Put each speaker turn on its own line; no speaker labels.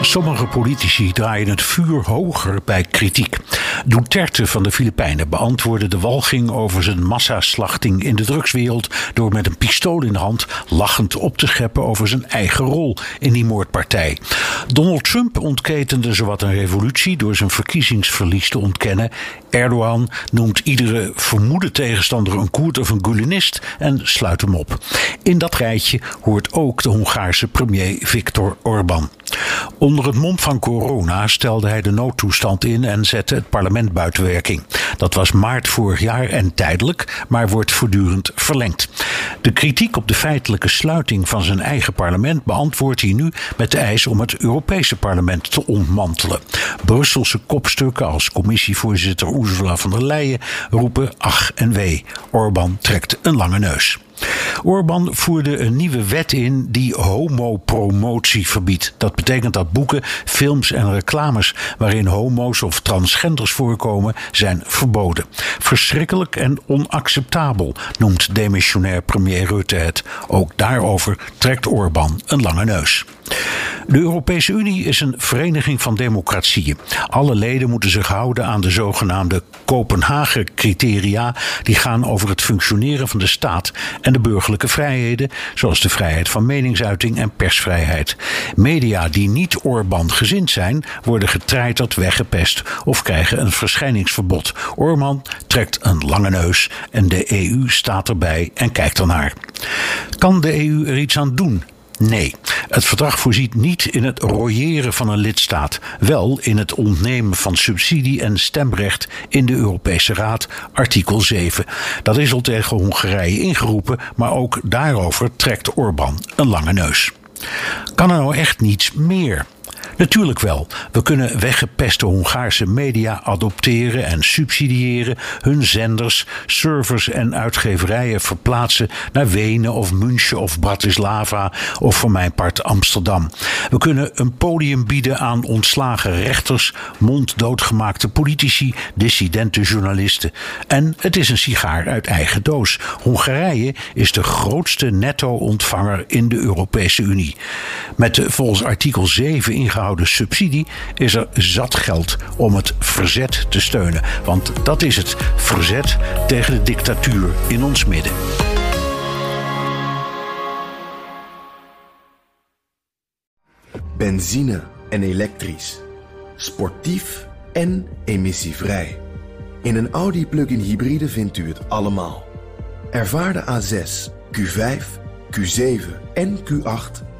Sommige politici draaien het vuur hoger bij kritiek. Duterte van de Filipijnen beantwoordde de walging over zijn massaslachting in de drugswereld door met een pistool in de hand lachend op te scheppen over zijn eigen rol in die moordpartij. Donald Trump ontketende zowat een revolutie door zijn verkiezingsverlies te ontkennen. Erdogan noemt iedere vermoede tegenstander een Koert of een Gulenist en sluit hem op. In dat rijtje hoort ook de Hongaarse premier Viktor Orbán. Onder het mom van corona stelde hij de noodtoestand in en zette het parlement buiten werking. Dat was maart vorig jaar en tijdelijk, maar wordt voortdurend verlengd. De kritiek op de feitelijke sluiting van zijn eigen parlement beantwoordt hij nu met de eis om het Europese parlement te ontmantelen. Brusselse kopstukken als commissievoorzitter Ursula von der Leyen roepen ach en wee. Orbán trekt een lange neus. Orbán voerde een nieuwe wet in die homopromotie verbiedt. Dat betekent dat boeken, films en reclames waarin homo's of transgenders voorkomen zijn verboden. Verschrikkelijk en onacceptabel noemt demissionair premier Rutte het. Ook daarover trekt Orbán een lange neus. De Europese Unie is een vereniging van democratieën. Alle leden moeten zich houden aan de zogenaamde Kopenhagen-criteria. Die gaan over het functioneren van de staat en de burgerlijke vrijheden, zoals de vrijheid van meningsuiting en persvrijheid. Media die niet Orbán gezind zijn, worden getreiterd, weggepest of krijgen een verschijningsverbod. Orbán trekt een lange neus en de EU staat erbij en kijkt ernaar. Kan de EU er iets aan doen? Nee, het verdrag voorziet niet in het royeren van een lidstaat, wel in het ontnemen van subsidie en stemrecht in de Europese Raad, artikel 7. Dat is al tegen Hongarije ingeroepen, maar ook daarover trekt Orbán een lange neus. Kan er nou echt niets meer? Natuurlijk wel. We kunnen weggepeste Hongaarse media adopteren en subsidiëren, hun zenders, servers en uitgeverijen verplaatsen naar Wenen of München of Bratislava of voor mijn part Amsterdam. We kunnen een podium bieden aan ontslagen rechters, monddoodgemaakte politici, dissidente journalisten. En het is een sigaar uit eigen doos. Hongarije is de grootste netto-ontvanger in de Europese Unie. Met volgens artikel 7 ingehouden de subsidie is er zat geld om het verzet te steunen. Want dat is het verzet tegen de dictatuur in ons midden.
Benzine en elektrisch. Sportief en emissievrij. In een Audi plug-in hybride vindt u het allemaal. Ervaar de A6, Q5, Q7 en Q8